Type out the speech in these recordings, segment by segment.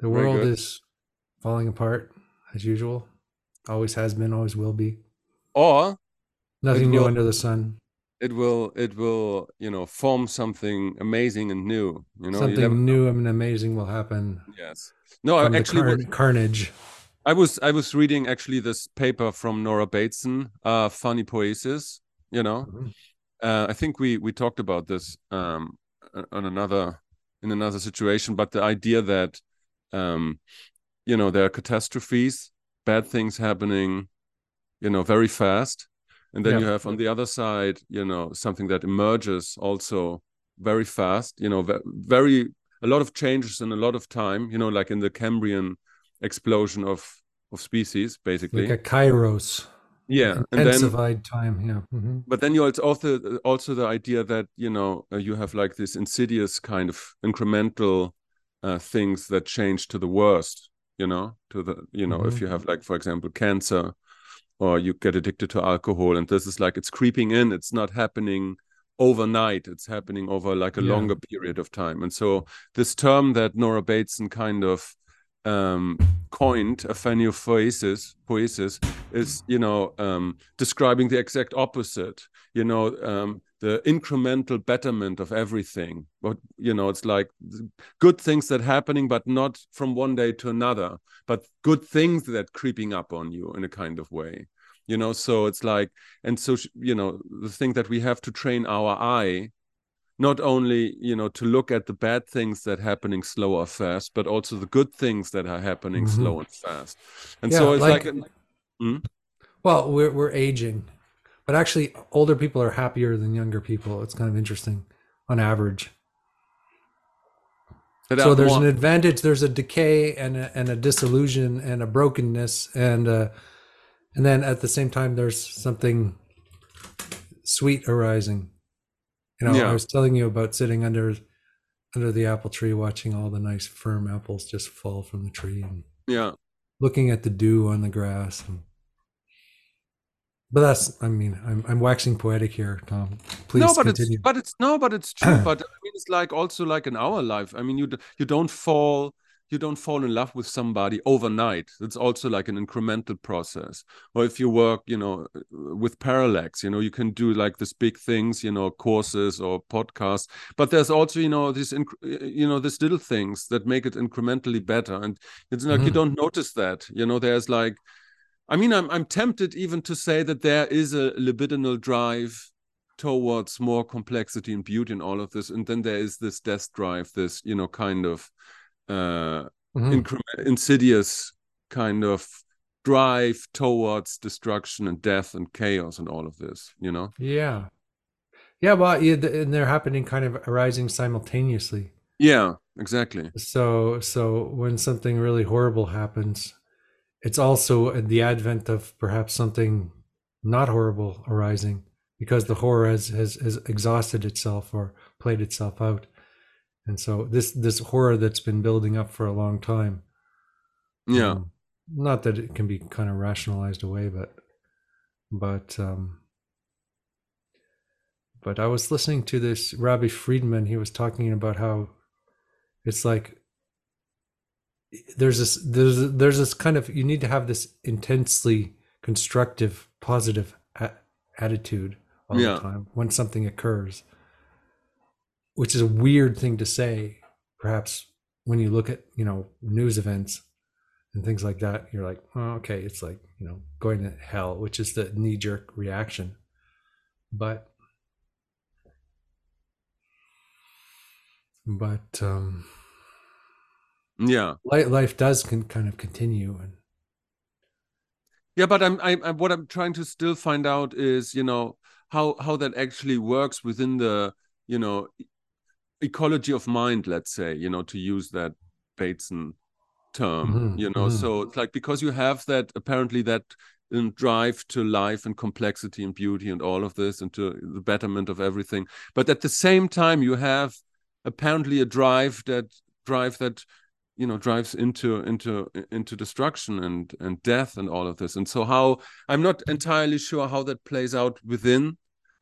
The Very world good. is falling apart as usual. Always has been, always will be. or Nothing new will- under the sun. it will it will you know form something amazing and new you know you Something never- new and amazing will happen yes no the actually car- what- carnage. i was i was reading actually this paper from nora bateson uh aphanipoiesis you know Mhm. uh, i think we we talked about this um on another in another situation but the idea that um you know there are catastrophes bad things happening you know very fast and then Yeah. you have on the other side you know something that emerges also very fast you know very a lot of changes in a lot of time you know like in the cambrian explosion of of species basically Like a kairos. yeah and then Intensified time. Yeah. hmm but then you also also the idea that you know you have like this insidious kind of incremental uh, things that change to the worst you know to the you know if Mhm. you have like for example cancer or you get addicted to alcohol and this is like it's creeping in it's not happening overnight it's happening over like a Yeah. longer period of time and so this term that nora bateson kind of um coined aphanipoiesis poiesis is you know um describing the exact opposite you know um the incremental betterment of everything. But you know it's like good things that happening but not from one day to another but good things that creeping up on you in a kind of way you know? So it's like and so you know the thing that we have to train our eye not only you know to look at the bad things that happening slow or fast but also the good things that are happening Mhm. slow and fast and Yeah, so it's like, like- an- Well, we're we're aging, but actually, older people are happier than younger people. It's kind of interesting, on average. that so there's more- an advantage. There's a decay and a, and a disillusion and a brokenness and uh, and then at the same time, there's something sweet arising. You know, Yeah. I was telling you about sitting under under the apple tree, watching all the nice firm apples just fall from the tree and yeah. looking at the dew on the grass and but that's i mean i'm, I'm waxing poetic here tom. Please no but continue. it's but it's no but it's true. But i mean it's like also like in our life. I mean you you don't fall you don't fall in love with somebody overnight. It's also like an incremental process. Or if you work you know uh, with parallax you know you can do like this big things you know courses or podcasts. But there's also you know these inc- uh, you know these little things that make it incrementally better. And it's like you Mhm. don't notice that you know there's like I mean, I'm I'm tempted even to say that there is a libidinal drive towards more complexity and beauty and all of this, and then there is this death drive, this you know kind of uh, Mhm. increment, insidious kind of drive towards destruction and death and chaos and all of this. You know? yeah yeah well yeah, and they're happening kind of arising simultaneously Yeah, exactly. so so when something really horrible happens it's also the advent of perhaps something not horrible arising because the horror has, has has exhausted itself or played itself out and so this this horror that's been building up for a long time Yeah, um, not that it can be kind of rationalized away but but um but i was listening to this rabbi friedman he was talking about how it's like there's this there's there's this kind of you need to have this intensely constructive positive a- attitude all Yeah. the time when something occurs which is a weird thing to say perhaps when you look at you know news events and things like that you're like oh, okay it's like you know going to hell which is the knee jerk reaction but but um yeah. life, life does can kind of continue and Yeah, but I'm, I'm, I'm what I'm trying to still find out is, you know, how how that actually works within the, you know, ecology of mind. Let's say, you know, to use that Bateson term, Mhm, you know. mhm. So it's like because you have that apparently that um, drive to life and complexity and beauty and all of this and to the betterment of everything, but at the same time you have apparently a drive that drive that you know drives into into into destruction and and death and all of this and so how i'm not entirely sure how that plays out within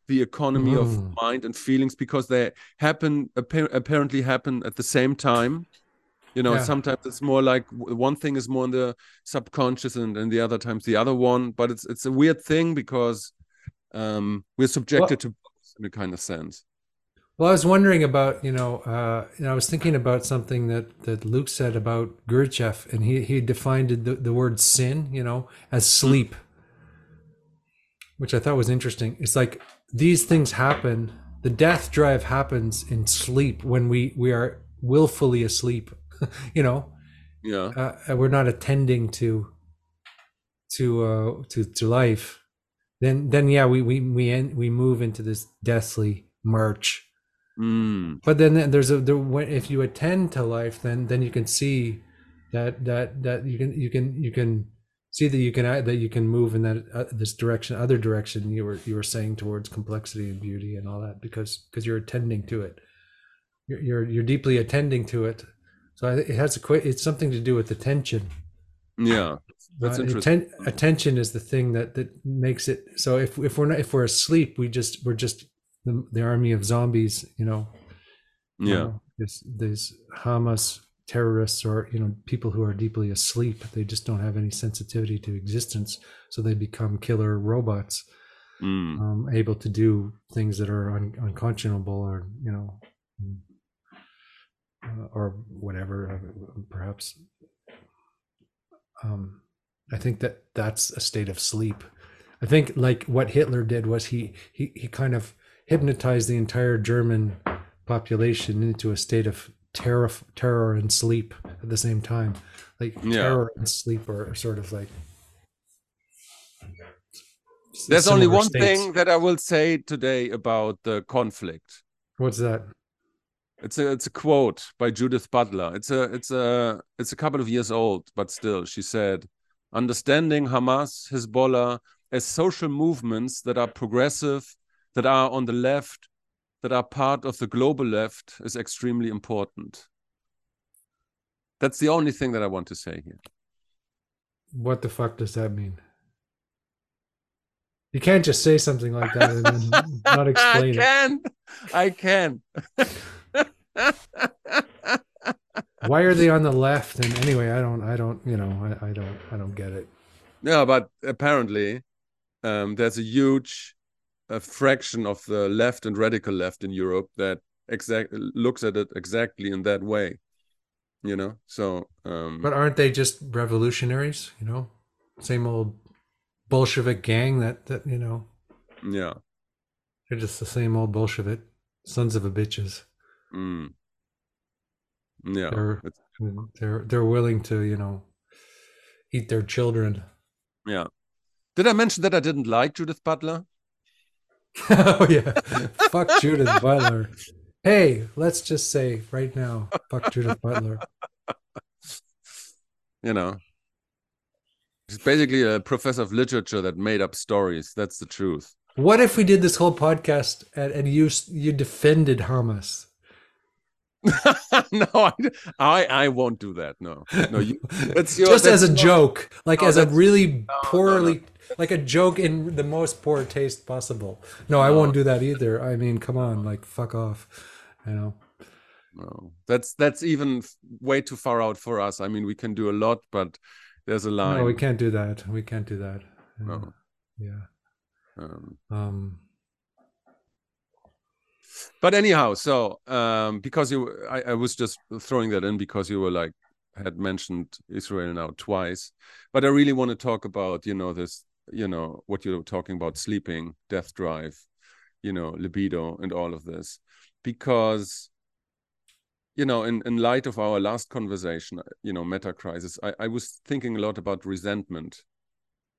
the economy of Mm. mind and feelings because they happen appa- apparently happen at the same time you know Yeah. sometimes it's more like one thing is more in the subconscious and, and the other times the other one but it's it's a weird thing because um we're subjected to both in a kind of sense Well, I was wondering about, you know, uh, you know, I was thinking about something that, that Luke said about Gurdjieff, and he, he defined the, the word sin, you know, as sleep, which I thought was interesting. It's like these things happen, the death drive happens in sleep when we, we are willfully asleep, you know, yeah. Uh, we're not attending to to uh to to life. Then then yeah we we we end, we move into this deathly march. Mm, but then there's a there, when, if you attend to life then then you can see that that that you can you can you can see that you can that you can move in that uh, this direction other direction you were you were saying towards complexity and beauty and all that because because you're attending to it. You're you're, you're deeply attending to it. So I, it has a it's something to do with attention. Yeah that's uh, interesting. atten- attention is the thing that that makes it so if if we're not if we're asleep we just we're just the, the army of zombies you know? You yeah know, this these hamas terrorists or you know people who are deeply asleep they just don't have any sensitivity to existence so they become killer robots mm, um, able to do things that are un- unconscionable or you know uh, or whatever uh, perhaps. Um, i think that that's a state of sleep. I think like what hitler did was he he, he kind of hypnotized the entire german population into a state of terror terror and sleep at the same time like Yeah. terror and sleep are sort of like there's only one states. thing that i will say today about the conflict what's that It's a it's a quote by Judith Butler. It's a it's a it's a couple of years old, but still, she said, "Understanding Hamas, Hezbollah as social movements that are progressive, that are on the left, that are part of the global left is extremely important." That's the only thing that I want to say here. What the fuck does that mean? You can't just say something like that and then not explain it. I can, I can. Why are they on the left? And anyway, I don't, I don't, you know, I, I don't, I don't get it. Yeah, but apparently, um, there's a huge a fraction of the left and radical left in Europe that exact looks at it exactly in that way. You know, so um, But aren't they just revolutionaries? You know, same old Bolshevik gang that that you know yeah, they're just the same old Bolshevik sons of a bitches. mm, yeah, They're they're they're willing to you know eat their children. yeah. Did I mention that I didn't like Judith Butler? oh yeah, fuck Judith Butler. Hey, let's just say right now, fuck Judith Butler. You know, she's basically a professor of literature that made up stories. That's the truth. What if we did this whole podcast and, and you you defended Hamas? no, I, I I won't do that. No, no, you, that's your just as a that's joke, like No, as a really no, poorly, like a joke in the most poor taste possible. No, I won't do that either. I mean, come on, like fuck off, you know. No, that's that's even way too far out for us. I mean, we can do a lot, but there's a line. No, we can't do that. We can't do that. No. Yeah. Um, Um. but anyhow, so um, because you, I, I was just throwing that in because you were like had mentioned Israel now twice, but I really want to talk about you know this, you know what you're talking about, sleeping, death drive, you know, libido, and all of this, because you know, in, in light of our last conversation, you know, meta crisis, I, I was thinking a lot about resentment,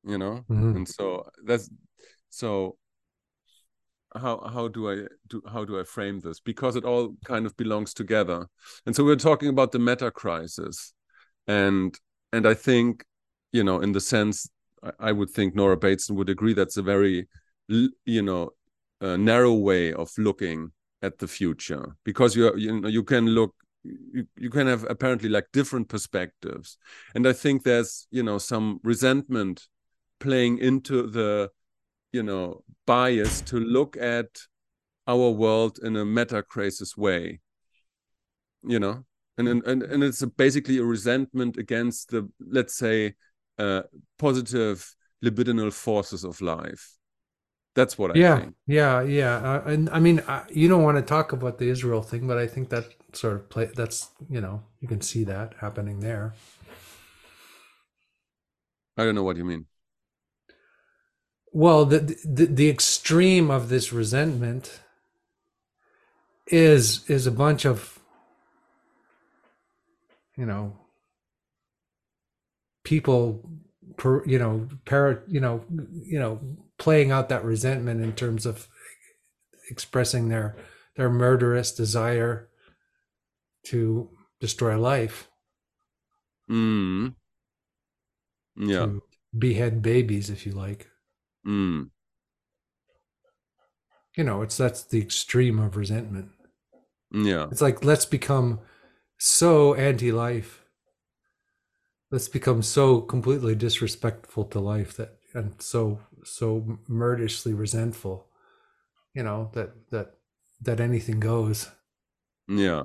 you know, mhm. and so that's so how how do I do how do I frame this? Because it all kind of belongs together. And so we're talking about the meta crisis. And and I think, you know, in the sense I, would think Nora Bateson would agree that's a very you know, narrow way of looking at the future because you you know you can look you, you can have apparently like different perspectives. And i think there's you know some resentment playing into the you know bias to look at our world in a meta crisis way you know? And and and, and it's basically a resentment against the let's say uh, positive libidinal forces of life. That's what I yeah think. yeah yeah uh, and i mean uh, you don't want to talk about the israel thing but i think that sort of play that's you know you can see that happening there I don't know what you mean. well the the, the extreme of this resentment is is a bunch of you know people per, you know par, you know you know playing out that resentment in terms of expressing their their murderous desire to destroy life Mm. Yeah. behead babies if you like Mm. you know it's that's the extreme of resentment Yeah. it's like let's become so anti-life let's become so completely disrespectful to life that and so so murderously resentful you know that that that anything goes Yeah.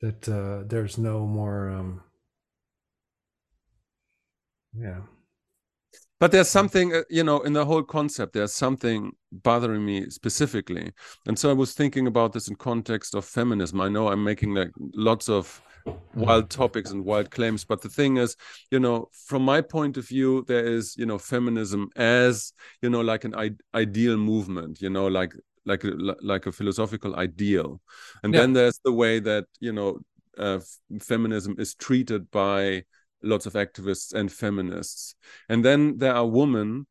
that uh there's no more um yeah But there's something, uh, you know, in the whole concept, there's something bothering me specifically. And so I was thinking about this in context of feminism. I know I'm making like lots of wild topics and wild claims, but the thing is, you know, from my point of view, there is, you know, feminism as, you know, like an ideal movement, you know, like like a, like a philosophical ideal. And Yeah. then there's the way that, you know, uh, feminism is treated by lots of activists and feminists. And then there are women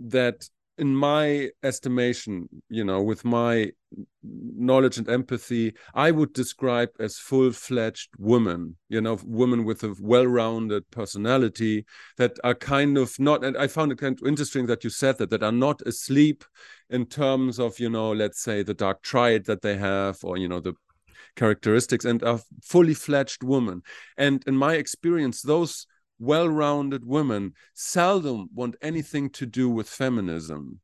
that, in my estimation, you know, with my knowledge and empathy, I would describe as full fledged women, you know, women with a well rounded personality that are kind of not, and I found it kind of interesting that you said that, that are not asleep in terms of, you know, let's say the dark triad that they have or, you know, the characteristics and are fully fledged women. And in my experience, those well-rounded women seldom want anything to do with feminism.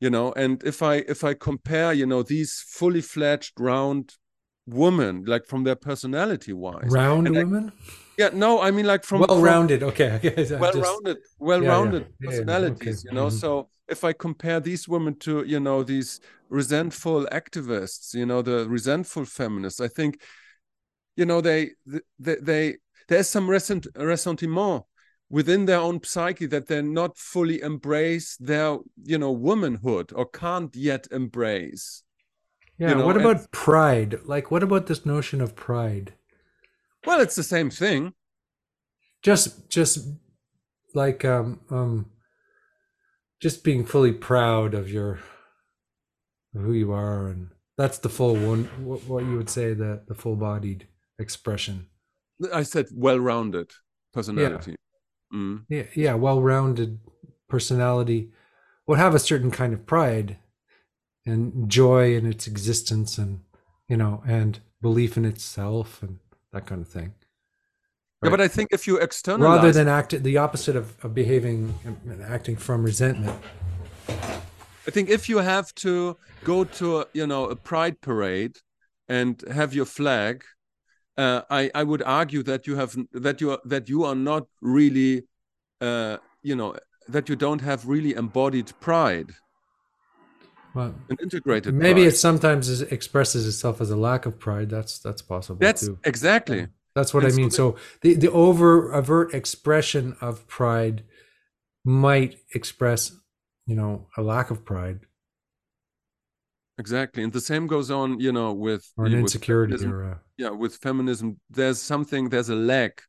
You know, and if I if I compare, you know, these fully fledged round women, like from their personality wise. round I- women Yeah, no, I mean like from well rounded okay I just- well-rounded well-rounded Yeah, yeah, personalities okay, you know mhm. so if i compare these women to you know these resentful activists you know the resentful feminists i think you know they they, they there's some resent, ressentiment within their own psyche that they're not fully embrace their you know womanhood or can't yet embrace yeah you know, what and- about pride? Like what about this notion of pride? Well it's the same thing. Just just like um um just being fully proud of your of who you are and that's the full one what, what you would say the the full bodied expression. I said well-rounded personality Mm. yeah yeah well-rounded personality would have a certain kind of pride and joy in its existence and you know and belief in itself and that kind of thing yeah but i think if you externalize rather than act the opposite of, of behaving and acting from resentment I think if you have to go to you know a pride parade and have your flag, uh, I I would argue that you have that you are that you are not really, uh, you know, that you don't have really embodied pride. Well and integrated. maybe pride. it sometimes is, expresses itself as a lack of pride. That's that's possible that's too. exactly. That's what and i mean. So the the over overt expression of pride might express you know a lack of pride exactly, and the same goes on, you know, with or an with insecurity feminism. or a, yeah, with feminism, there's something, there's a lack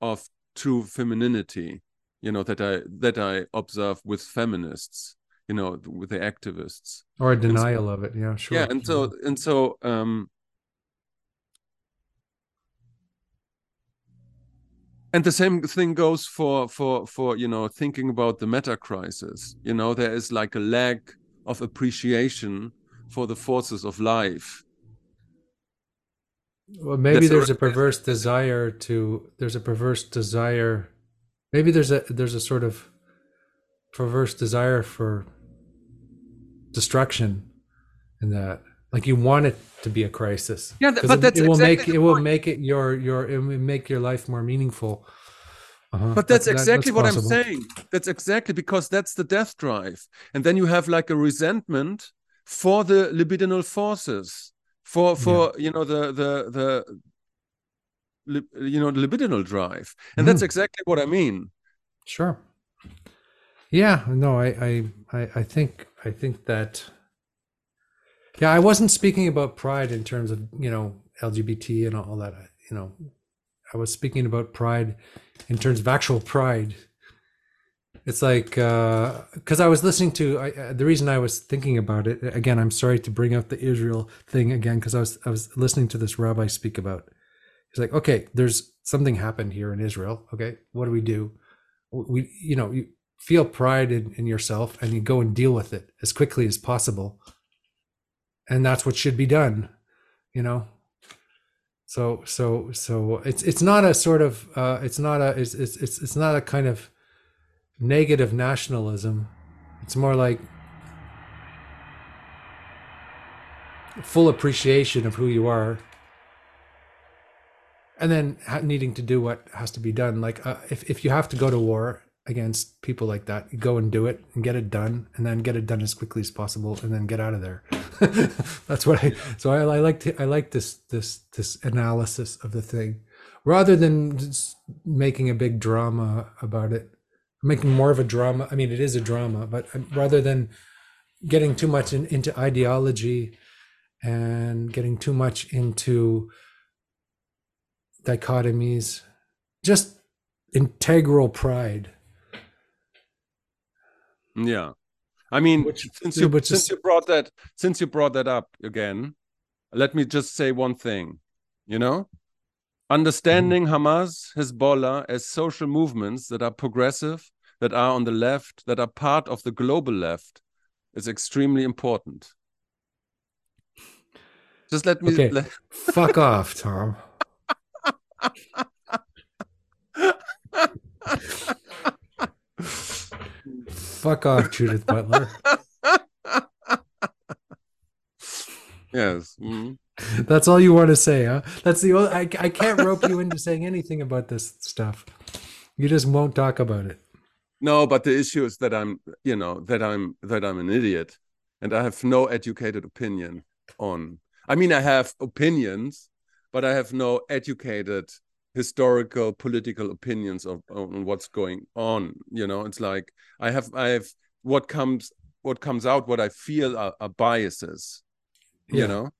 of true femininity, you know, that I that I observe with feminists, you know, with the activists. or a denial of it yeah sure yeah, and so and so um and the same thing goes for for for you know thinking about the meta crisis you know there is like a lack of appreciation for the forces of life Well, maybe That's there's a re- perverse desire to. There's a perverse desire. Maybe there's a there's a sort of perverse desire for destruction, in that like you want it to be a crisis Yeah, but it, that's it will exactly make it will make it your your it will make your life more meaningful uh-huh. But that's That- that- exactly what possible. I'm saying. That's exactly because that's the death drive. And then you have like a resentment for the libidinal forces, for for you know the the the you know the libidinal drive. And that's Mhm. exactly what I mean. Sure. Yeah, no, I, I, I think, I think that. Yeah, I wasn't speaking about pride in terms of you know LGBT and all that. You know, I was speaking about pride in terms of actual pride. It's like because I was listening to I, uh, the reason I was thinking about it again. I'm sorry to bring up the Israel thing again because I was I was listening to this rabbi speak about. He's like, okay, there's something happened here in Israel. Okay, what do we do? we you know you feel pride in, in yourself and you go and deal with it as quickly as possible and that's what should be done you know so so so it's it's not a sort of uh it's not a it's it's, it's not a kind of negative nationalism. It's more like full appreciation of who you are and then needing to do what has to be done. Like uh, if, if you have to go to war against people like that go and do it and get it done and then get it done as quickly as possible and then get out of there. That's what i so i, I like to, i like this this this analysis of the thing rather than making a big drama about it making more of a drama i mean it is a drama but um, rather than getting too much in, into ideology and getting too much into dichotomies, just integral pride. Yeah. I mean, Which- since you which since is- you brought that since you brought that up again, let me just say one thing. You know, understanding Hamas, Hezbollah as social movements that are progressive, that are on the left, that are part of the global left, is extremely important. Just let me. Okay. let- Fuck off, Tom. Fuck off, Judith Butler. yes. mhm. That's all you want to say, huh? That's the only, I, I can't rope you into saying anything about this stuff. You just won't talk about it. No, but the issue is that I'm, you know, that I'm that I'm an idiot, and I have no educated opinion on. I mean, I have opinions, but I have no educated historical political opinions of on what's going on. You know, it's like I have I have what comes what comes out what I feel are, are biases. Yeah. You know,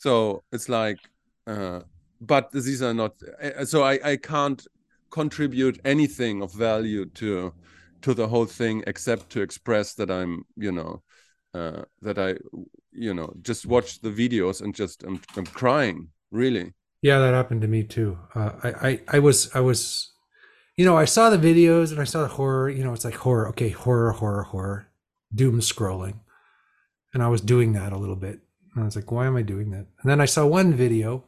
so it's like, uh, but these are not. uh, So I I can't contribute anything of value to to the whole thing except to express that I'm, you know, uh, that I, you know, just watch the videos and just I'm, I'm crying, really. Yeah, that happened to me too. Uh, I, I, I was, I was, you know, I saw the videos and I saw the horror. You know, it's like horror. Okay, horror, horror, horror, doom scrolling, and I was doing that a little bit. And I was like, why am I doing that? And then I saw one video,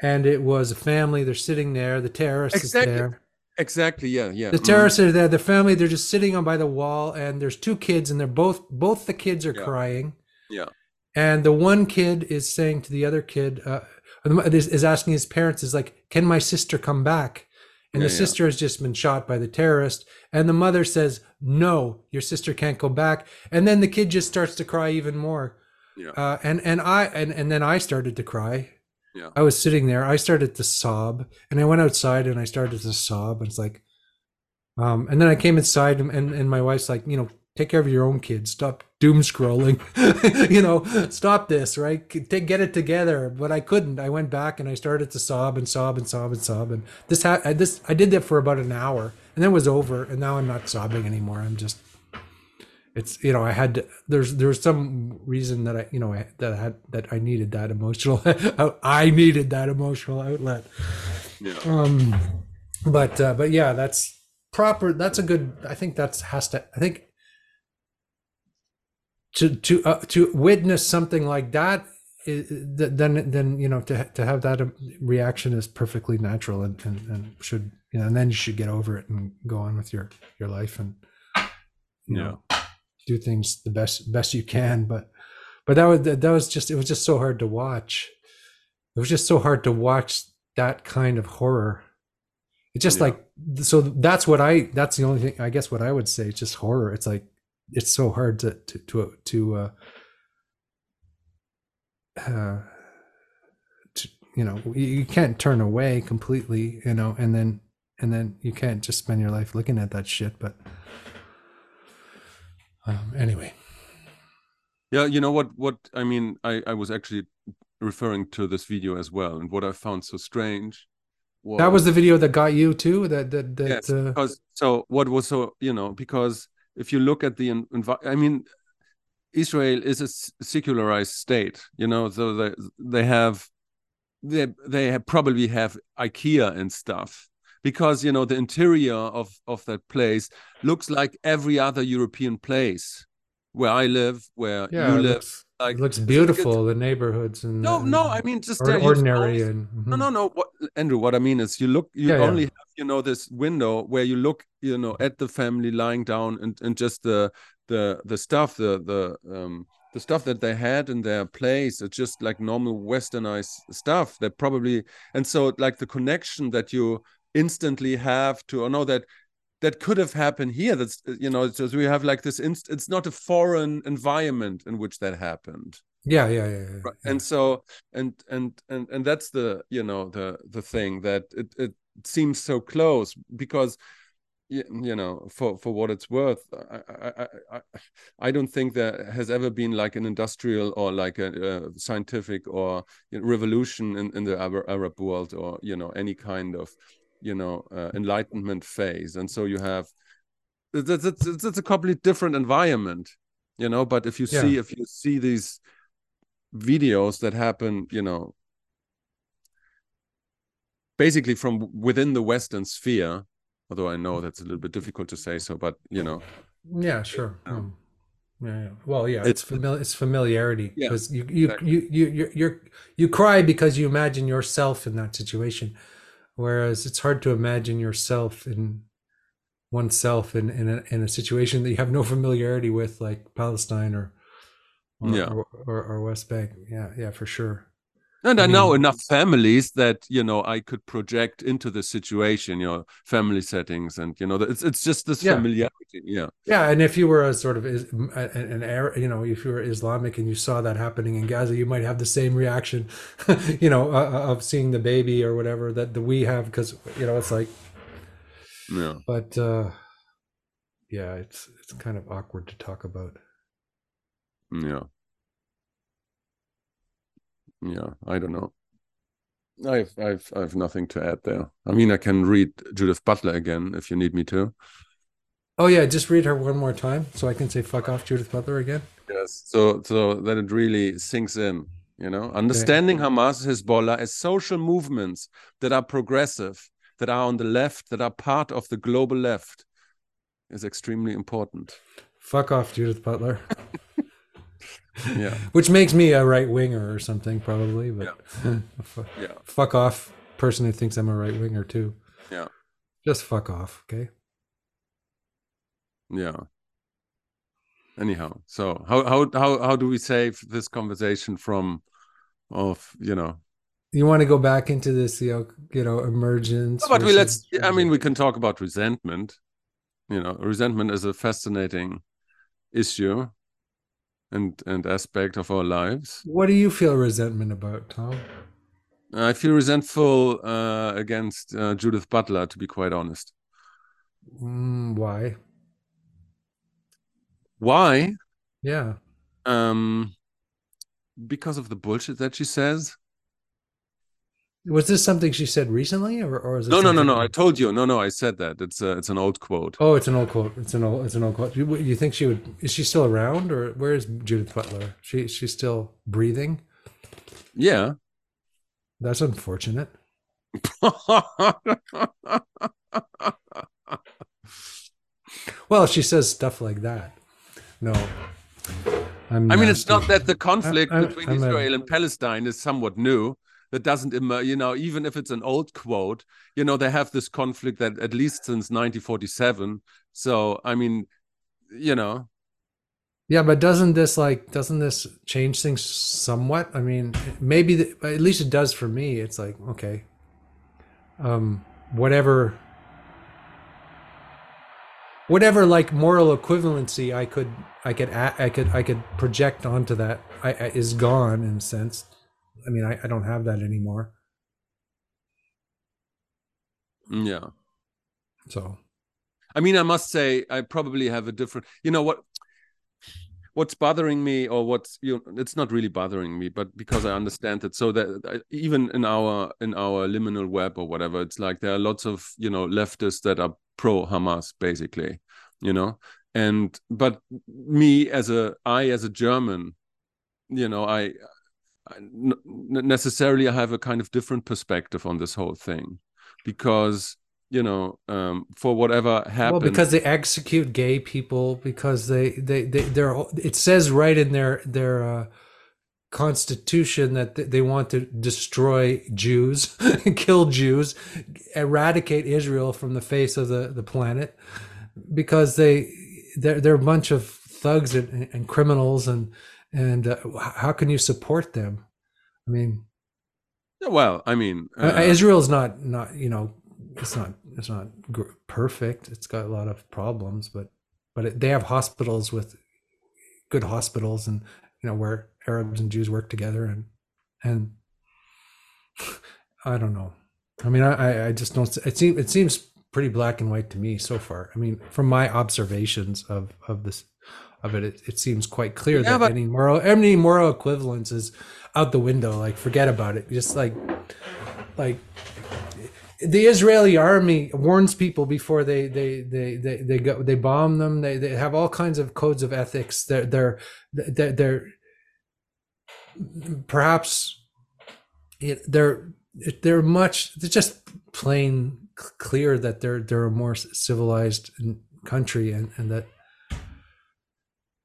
and it was a family. They're sitting there. The terrorist Exactly. is there. Exactly. Yeah. Yeah. The mm, terrorists are there. The family. They're just sitting on by the wall, and there's two kids, and they're both both the kids are Yeah. crying. Yeah. And the one kid is saying to the other kid, uh, is, is asking his parents, is like, "Can my sister come back?" And Yeah, the yeah. sister has just been shot by the terrorist, and the mother says, "No, your sister can't go back." And then the kid just starts to cry even more. Yeah. Uh, and and I and and then I started to cry. Yeah. I was sitting there. I started to sob, and I went outside and I started to sob. And it's like, um, and then I came inside, and, and and my wife's like, you know, take care of your own kids. Stop doom scrolling. you know, stop this, right? Take, get it together. But I couldn't. I went back and I started to sob and sob and sob and sob. And this had I, this I did that for about an hour, and then it was over. And now I'm not sobbing anymore. I'm just. It's you know I had to, there's there's some reason that I you know I, that I had that I needed that emotional I needed that emotional outlet Yeah. um but uh, but yeah that's proper that's a good i think that's has to i think to to uh, to witness something like that then then you know to to have that reaction is perfectly natural and, and and should you know and then you should get over it and go on with your your life and you Yeah. know do things the best best you can but but that was that was just it was just so hard to watch. It was just so hard to watch that kind of horror. It's just Yeah. like so that's what I that's the only thing I guess what I would say. It's just horror. It's like it's so hard to to to to uh, uh to, you know you, you can't turn away completely you know and then and then you can't just spend your life looking at that shit but um, anyway Yeah, you know what? What I mean, I I was actually referring to this video as well, and what I found so strange was that was the video that got you too that that that yes, uh, because so what was so you know because if you look at the en- envi- I mean, Israel is a s- secularized state, you know, so they they have they they have probably have IKEA and stuff because you know the interior of of that place looks like every other European place where I live, where yeah you live. looks, like- it looks beautiful the neighborhoods and No, no, I mean just or, ordinary always- and no, mhm. no, no. What Andrew? What I mean is, you look, you Yeah, yeah. only have, you know, this window where you look, you know, at the family lying down and and just the the the stuff, the the um the stuff that they had in their place. It's just like normal westernized stuff. That probably and so like the connection that you instantly have to, or know that that could have happened here. That's you know, so we have like this. Inst- it's not a foreign environment in which that happened yeah yeah yeah, yeah, right and so and and and and that's the you know the the thing that it it seems so close because you, know for for what it's worth I, I i i don't think there has ever been like an industrial or like a, uh scientific or revolution in in the arab, arab world or you know any kind of you know uh, enlightenment phase and so you have it's, it's, it's, it's a completely different environment you know but if you Yeah. see if you see these videos that happen you know basically from within the western sphere although i know that's a little bit difficult to say so but you know Yeah, sure. Um, yeah, yeah. Well, yeah, It's- it's familiar. It's familiarity Yeah, because you you, exactly. you you you you're you cry because you imagine yourself in that situation, whereas it's hard to imagine yourself in oneself in in a, in a situation that you have no familiarity with, like Palestine or or, Yeah. or, or, or West Bank. Yeah, yeah, for sure. And I i know mean- enough families that you know i could project into the situation you know family settings and you know it's it's just this Yeah. familiarity yeah Yeah, and if you were a sort of an Arab, you know, if you were Islamic and you saw that happening in Gaza, you might have the same reaction, you know, uh, of seeing the baby or whatever that, that we have because you know it's like, yeah but uh, yeah, it's it's kind of awkward to talk about. yeah yeah i don't know i've i've i've nothing to add there i mean i can read judith butler again if you need me to Oh yeah, just read her one more time so I can say fuck off Judith Butler again. Yes. So so that it really sinks in, you know, understanding Hamas, Hezbollah as social movements that are progressive, that are on the left, that are part of the global left, is extremely important. Fuck off Judith Butler, Yeah. which makes me a right winger or something probably, but fu- Yeah. fuck off person who thinks I'm a right winger too. Yeah. Just fuck off, okay? Yeah. Anyhow, so how how how how do we save this conversation from of you know You want to go back into this, you know, you know, emergence. but we let's I mean we can talk about resentment. You know, resentment is a fascinating issue and and aspect of our lives. What do you feel resentment about, Tom? I feel resentful uh, against uh, Judith Butler, to be quite honest. Mm, why? Why? Yeah. Um, because of the bullshit that she says. Was this something she said recently, or, or is it No, no, no, no. I told you. No, no. I said that. It's a, it's an old quote. Oh, it's an old quote. It's an old. It's an old quote. You, you think she would? Is she still around, or where is Judith Butler? She she's still breathing. Yeah. That's unfortunate. Well, she says stuff like that. No, I'm I mean, it's not that the conflict I- I- between I'm a- Israel and Palestine is somewhat new. That doesn't, emer- you know, even if it's an old quote, you know, they have this conflict that at least since 1947. So, I mean, you know, Yeah, but doesn't this like doesn't this change things somewhat? I mean, maybe the, at least it does for me. It's like okay, um, whatever, whatever like moral equivalency I could I could I could I could project onto that I, I, is gone in a sense. I mean, I, I don't have that anymore. Yeah. So, I mean, I must say, I probably have a different. You know what? What's bothering me, or what's you? Know, it's not really bothering me, but because I understand it, so that uh, even in our in our liminal web or whatever, it's like there are lots of you know leftists that are pro Hamas, basically, you know, and but me as a I as a German, you know, I, I necessarily I have a kind of different perspective on this whole thing. Because you know um, for whatever happened well because they execute gay people because they they, they they're it says right in their their uh, constitution that they want to destroy Jews, kill Jews, eradicate Israel from the face of the, the planet because they they're, they're a bunch of thugs and, and criminals and and uh, how can you support them? I mean, well, I mean, uh, Israel's not not you know it's not it's not perfect. It's got a lot of problems, but but it, they have hospitals with good hospitals and you know where Arabs and Jews work together and and I don't know. I mean, I I just don't. It seems it seems pretty black and white to me so far. I mean, from my observations of of this of it, it, it seems quite clear yeah, that but- any moral any moral equivalence is out the window. Like, forget about it. Just like like the Israeli army warns people before they they they they, they go they bomb them. They they have all kinds of codes of ethics. They're they're they're, they're perhaps they're they're much they're just plain clear that they're they're a more civilized country and and that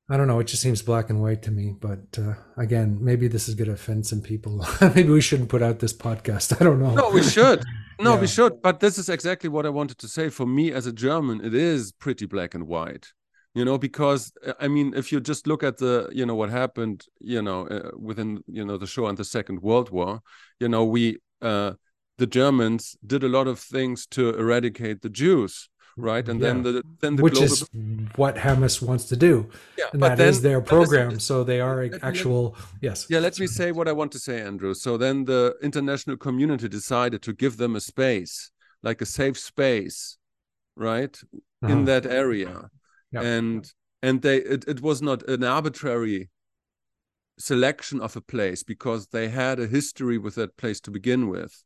I don't know. It just seems black and white to me. But uh, again, maybe this is going to offend some people. maybe we shouldn't put out this podcast. I don't know. No, we should. No, yeah. we should. But this is exactly what I wanted to say. For me, as a German, it is pretty black and white. You know, because uh, I mean, if you just look at the, you know, what happened, you know, uh, within, you know, the Shoah and the Second World War, you know, we, uh, the Germans did a lot of things to eradicate the Jews right? And yeah. then the then the which global... is what Hamas wants to do. Yeah, and but that then, is their program. So they are actual. yes. Yeah. Let me say what I want to say, Andrew. So then the international community decided to give them a space, like a safe space, right, uh-huh. in that area, yeah. and and they it, it was not an arbitrary selection of a place because they had a history with that place to begin with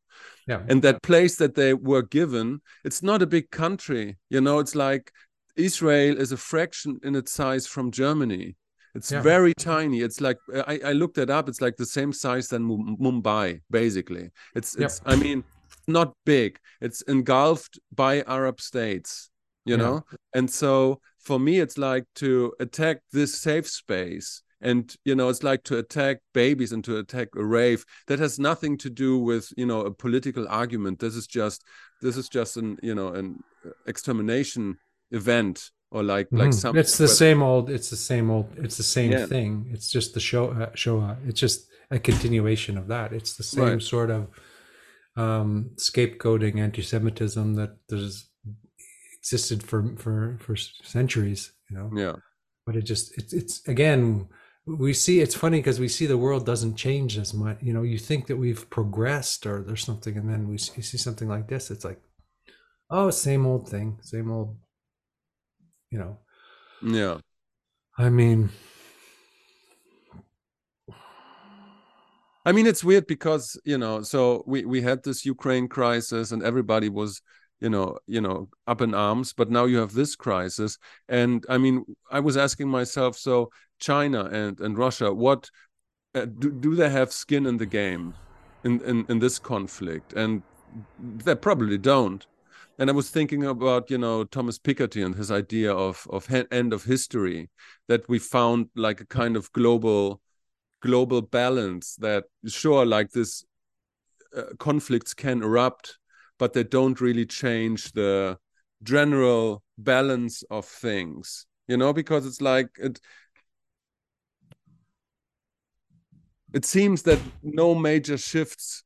yeah. And that place that they were given, it's not a big country. You know, it's like Israel is a fraction in its size from Germany. It's yeah. very tiny. It's like I, I looked it up. It's like the same size than Mumbai, basically. It's it's. Yeah. I mean, not big. It's engulfed by Arab states. You yeah. know, and so for me, it's like to attack this safe space and you know it's like to attack babies and to attack a rave. That has nothing to do with you know a political argument. This is just this is just an you know an extermination event or like mm-hmm. like something it's the same old it's the same old it's the same yeah. thing. It's just the Shoah uh, Shoah it's just a continuation of that. It's the same right. sort of um scapegoating anti-semitism that there's existed for for for centuries you know? Yeah. But it just it's it's again we see it's funny because we see the world doesn't change as much. You know you think that we've progressed or there's something and then we see, see something like this it's like oh same old thing same old you know. Yeah. I mean i mean it's weird because you know so we we had this ukraine crisis and everybody was you know you know up in arms but now you have this crisis. And i mean i was asking myself so China and and Russia, what uh, do, do they have skin in the game in, in in this conflict? And they probably don't. And I was thinking about you know Thomas Piketty and his idea of of end of history that we found like a kind of global global balance that sure like this uh, conflicts can erupt but they don't really change the general balance of things you know because it's like it it seems that no major shifts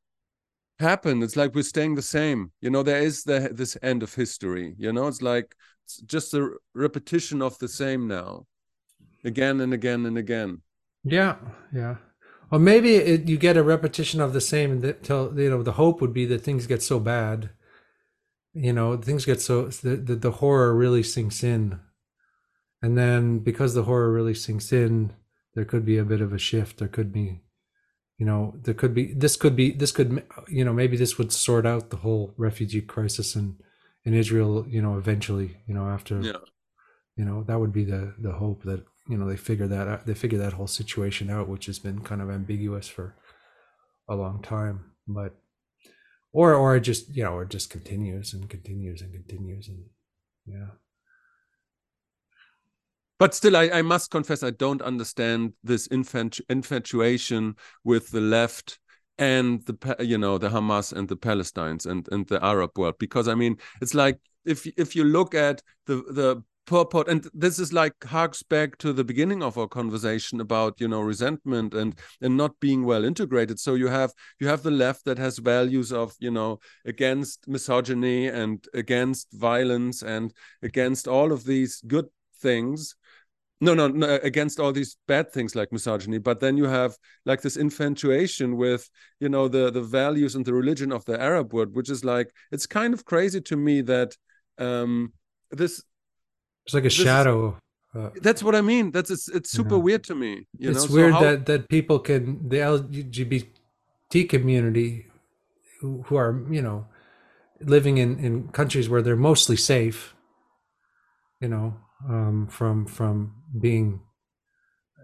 happen. It's like we're staying the same. You know, there is the this end of history. You know, it's like it's just a repetition of the same now, again and again and again. Yeah, yeah. Or maybe it, you get a repetition of the same until you know the hope would be that things get so bad. You know, things get so the, the, the horror really sinks in, and then because the horror really sinks in, there could be a bit of a shift. There could be, you know, there could be this could be this could you know maybe this would sort out the whole refugee crisis in in Israel. You know, eventually, you know, after, Yeah. you know, that would be the the hope that you know they figure that out, they figure that whole situation out, which has been kind of ambiguous for a long time, but or or just you know it just continues and continues and continues and yeah But still, I, I must confess, I don't understand this infatu- infatuation with the left and the you know the Hamas and the Palestinians and and the Arab world. Because I mean it's like if if you look at the the purport and this is like harks back to the beginning of our conversation about you know resentment and and not being well integrated. So you have you have the left that has values of you know against misogyny and against violence and against all of these good things no, no, no, against all these bad things like misogyny. But then you have like this infatuation with, you know, the the values and the religion of the Arab world, which is like it's kind of crazy to me that um this it's like a shadow uh, that's what I mean. That's it's, it's super Yeah. weird to me. You it's know, So weird how- that that people can the lgbt community who, who are you know living in in countries where they're mostly safe you know um from from being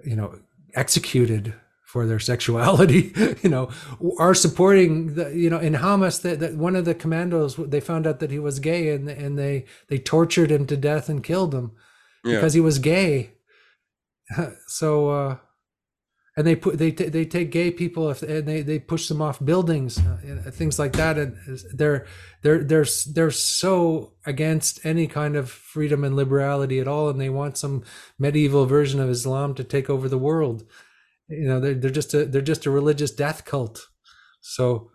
you know executed for their sexuality you know are supporting the you know in hamas that, that one of the commandos they found out that he was gay and and they they tortured him to death and killed him yeah. because he was gay. so uh and they put they t- they take gay people if and they they push them off buildings uh, and things like that. And they're they're they're they're so against any kind of freedom and liberality at all and they want some medieval version of Islam to take over the world. You know they're, they're just a they're just a religious death cult. So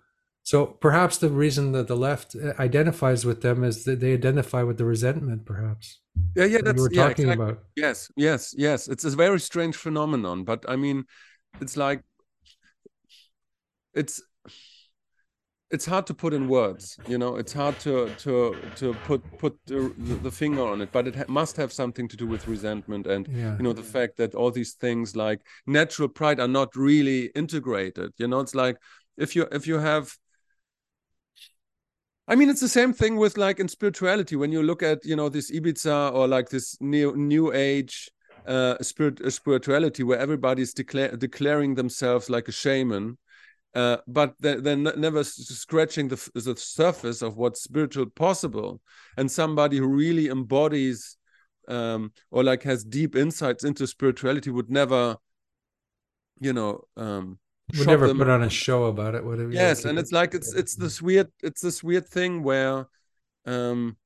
so perhaps the reason that the left uh, identifies with them is that they identify with the resentment perhaps yeah, yeah, that that's you were yeah, talking exactly. about Yes, yes, yes. It's a very strange phenomenon, but I mean, it's like it's it's hard to put in words. You know, it's hard to to to put put the, the finger on it, but it ha must have something to do with resentment and yeah you know the fact that all these things like natural pride are not really integrated. You know, it's like if you if you have I mean, it's the same thing with like in spirituality. When you look at you know this Ibiza or like this new new age uh, spirit uh, spirituality, where everybody's declare, declaring themselves like a shaman, uh, but they're, they're ne- never scratching the, the surface of what's spiritual possible. And somebody who really embodies um, or like has deep insights into spirituality would never, you know, um, would never put on a show about it whatever yes and it's like it's it's this weird it's this weird thing where um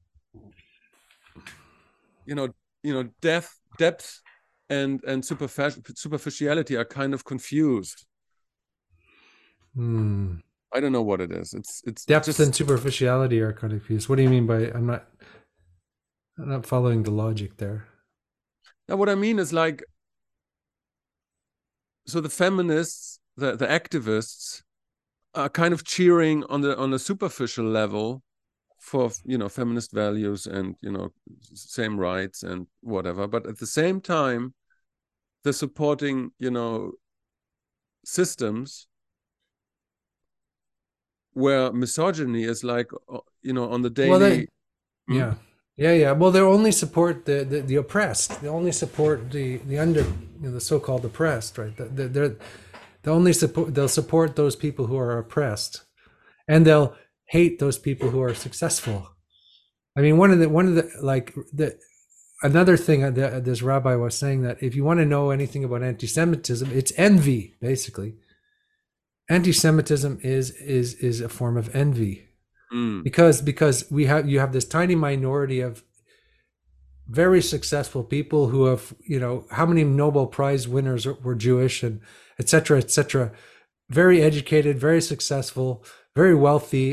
you know you know depth depth and and superficial superficiality are kind of confused. Hmm. i don't know what it is. It's it's depth just and superficiality are kind of confused. What do you mean by i'm not i'm not following the logic there? Now what i mean is like so the feminists the the activists are kind of cheering on the on a superficial level for you know feminist values and you know same rights and whatever. But at the same time they're supporting you know systems where misogyny is like uh, you know on the daily Well, they- Hmm? yeah. Yeah yeah. Well they only support the, the the oppressed. They only support the the under you know, the so-called oppressed right? The- the- they're they only support they'll support those people who are oppressed and they'll hate those people who are successful. I mean one of the one of the like the another thing that this rabbi was saying that if you want to know anything about anti-semitism it's envy basically. Anti-semitism is is is a form of envy. Mm, because because we have you have this tiny minority of very successful people who have you know how many nobel prize winners were jewish and etc cetera, etc cetera, very educated, very successful, very wealthy,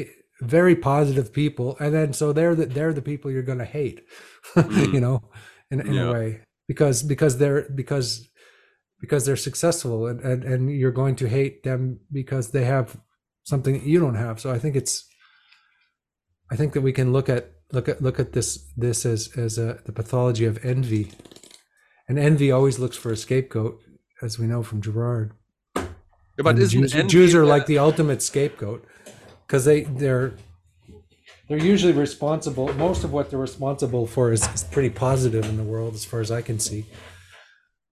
very positive people, and then so they're the they're the people you're going to hate, Mm. you know, in, in Yeah. a way because because they're because because they're successful and, and and you're going to hate them because they have something that you don't have. So I think it's I think that we can look at look at look at this this as as a the pathology of envy, and envy always looks for a scapegoat, as we know from Girard. Yeah, but isn't Jews, Jews are like the ultimate scapegoat because they they're they're usually responsible. Most of what they're responsible for is, is pretty positive in the world, as far as I can see.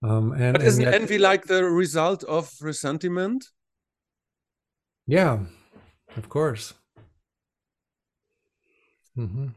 Um, and, But isn't yet- envy like the result of resentment? yeah, of course. hmm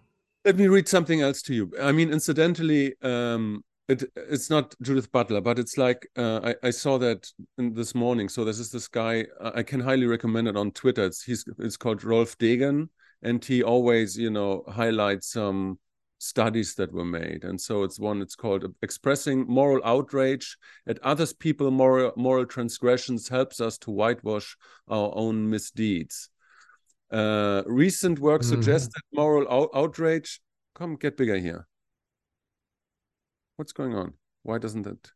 Let me read something else to you. I mean, incidentally, um, it it's not Judith Butler, but it's like uh, I, I saw that in this morning. So this is this guy. I can highly recommend it on Twitter. It's he's it's called Rolf Degen, and he always you know highlights some studies that were made. And so it's one. It's called expressing moral outrage at others' people moral moral transgressions helps us to whitewash our own misdeeds. Uh, recent work Mhm. suggests that moral out- outrage. Come, get bigger here. What's going on? Why doesn't it?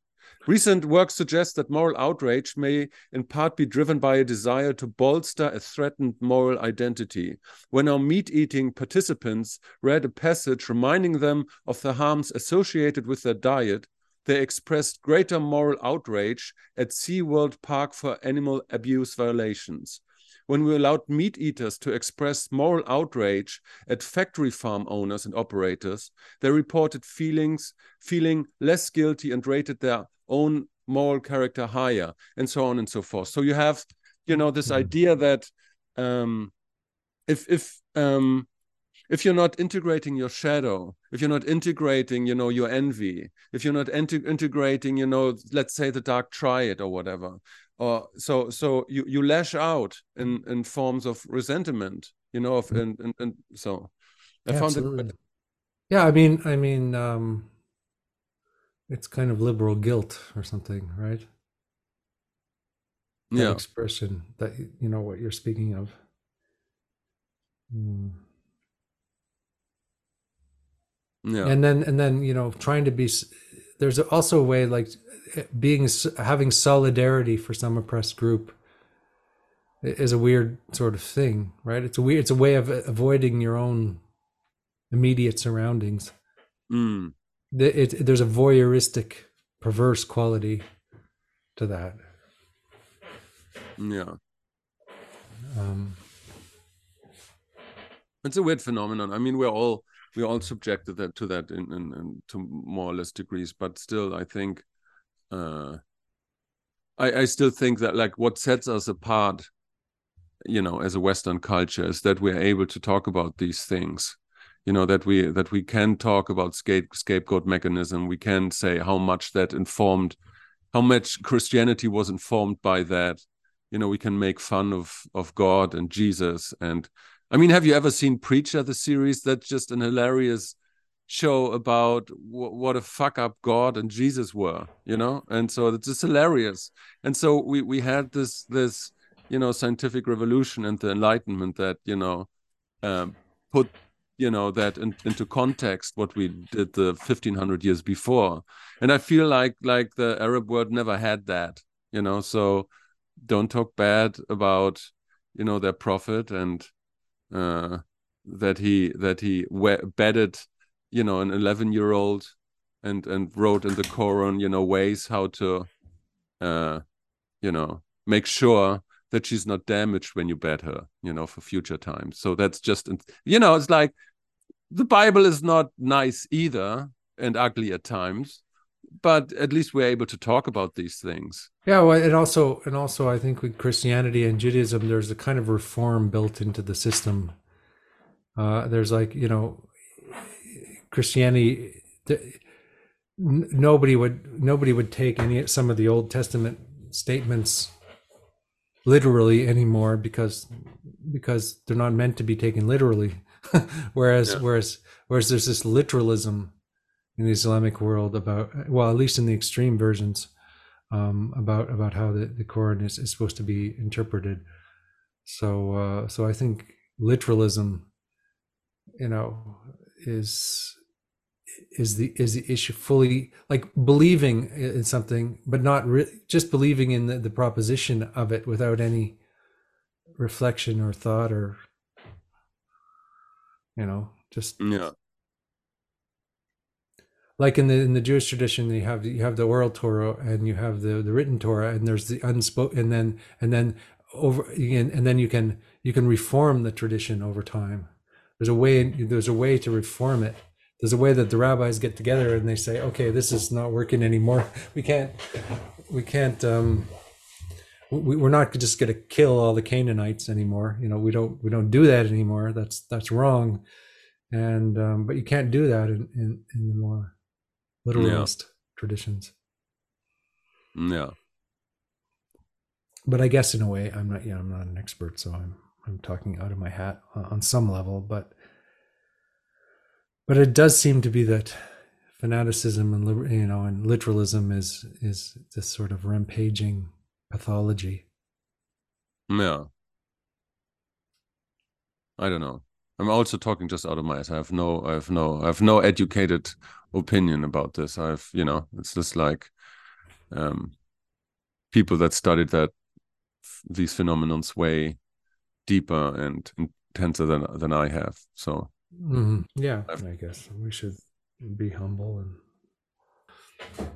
Recent work suggests that moral outrage may in part be driven by a desire to bolster a threatened moral identity. When our meat eating participants read a passage reminding them of the harms associated with their diet, they expressed greater moral outrage at SeaWorld Park for animal abuse violations when we allowed meat eaters to express moral outrage at factory farm owners and operators, they reported feelings feeling less guilty and rated their own moral character higher, and so on and so forth. So you have, you know, this Mhm. idea that um, if if um, if you're not integrating your shadow, if you're not integrating, you know, your envy, if you're not inte- integrating, you know, let's say the dark triad or whatever, or so so you you lash out in in forms of resentment, you know, of and and, and so I Yeah, found absolutely. it Yeah, I mean, I mean, um, it's kind of liberal guilt or something, right? That yeah expression that you know what you're speaking of. Mm. yeah And then, and then, you know, trying to be. There's also a way, like being having solidarity for some oppressed group is a weird sort of thing, right? It's a weird. It's a way of avoiding your own immediate surroundings. Mm. The- It, there's a voyeuristic, perverse quality to that. yeah Um, it's a weird phenomenon. I mean, we're all we're all subjected that, to that in, in, in to more or less degrees, but still, I think uh, I I still think that like what sets us apart, you know, as a Western culture is that we're able to talk about these things. You know that we that we can talk about scape, scapegoat mechanism. We can say how much that informed, how much Christianity was informed by that. You know, we can make fun of of God and Jesus and I mean, have you ever seen Preacher, the series? That's just an hilarious show about what a fuck up God and Jesus were, you know. And so it's just hilarious. And so we we had this this you know scientific revolution and the Enlightenment that you know um, put you know that in, into context what we did the 1500 years before. And I feel like like the Arab world never had that, you know. So don't talk bad about you know their prophet and uh, that he that he bedded you know an 11 year old and and wrote in the Quran you know ways how to uh, you know make sure that she's not damaged when you bed her you know for future times so that's just you know it's like the bible is not nice either and ugly at times but at least we're able to talk about these things Yeah, well, and also, and also, I think with Christianity and Judaism, there's a kind of reform built into the system. Uh, there's like, you know, Christianity. th- Nobody would, nobody would take any some of the Old Testament statements literally anymore because because they're not meant to be taken literally. whereas, Yeah. whereas, whereas there's this literalism in the Islamic world about, well, at least in the extreme versions um, about about how the, the Quran is, is supposed to be interpreted. So uh, so I think literalism, you know, is is the is the issue fully like believing in something but not re- just believing in the, the proposition of it without any reflection or thought or you know just yeah like in the in the Jewish tradition, you have you have the oral Torah and you have the the written Torah, and there's the unspoken, and then and then over and, and then you can you can reform the tradition over time. There's a way there's a way to reform it. There's a way that the rabbis get together and they say, okay, this is not working anymore. We can't we can't um, we, we're not just going to kill all the Canaanites anymore. You know, we don't we don't do that anymore. That's that's wrong. And um, but you can't do that in in, in the more literalist yeah. traditions. Yeah. But I guess in a way, I'm not. Yeah, I'm not an expert, so I'm I'm talking out of my hat on some level. But but it does seem to be that fanaticism and you know and literalism is is this sort of rampaging pathology. Yeah. I don't know. I'm also talking just out of my head. I have no, I have no, I have no educated opinion about this. I've, you know, it's just like um, people that studied that these phenomenons way deeper and intenser than than I have. So mm-hmm. yeah, I've, i guess we should be humble and.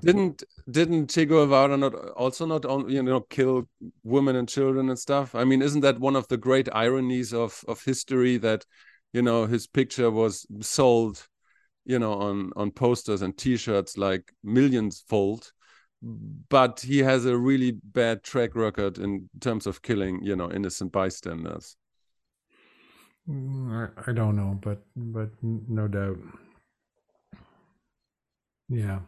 Didn't didn't Che Guevara not also not only you know kill women and children and stuff? I mean, isn't that one of the great ironies of of history that you know his picture was sold you know on on posters and t-shirts like millions fold but he has a really bad track record in terms of killing you know innocent bystanders mm, i, I don't know but but no doubt yeah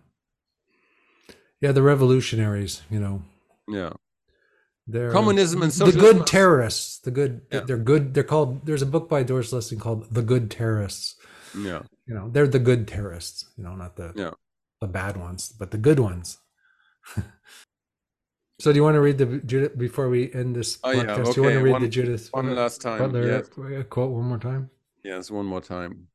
yeah the revolutionaries you know yeah they're communism and socialism. The good terrorists. The good. Yeah. They're good. They're called. There's a book by Doris Lessing called "The Good Terrorists." Yeah. You know, they're the good terrorists. You know, not the yeah the bad ones, but the good ones. so, do you want to read the Judith before we end this oh, podcast? Yeah. Okay. Do you want to read one, the Judith one uh, last time? Butler yes. Uh, quote one more time. Yes, one more time.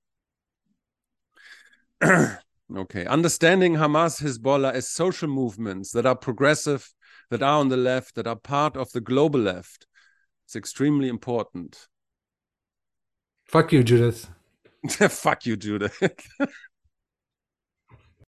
okay, understanding Hamas, Hezbollah as social movements that are progressive that are on the left, that are part of the global left. It's extremely important. Fuck you, Judith. Fuck you, Judith.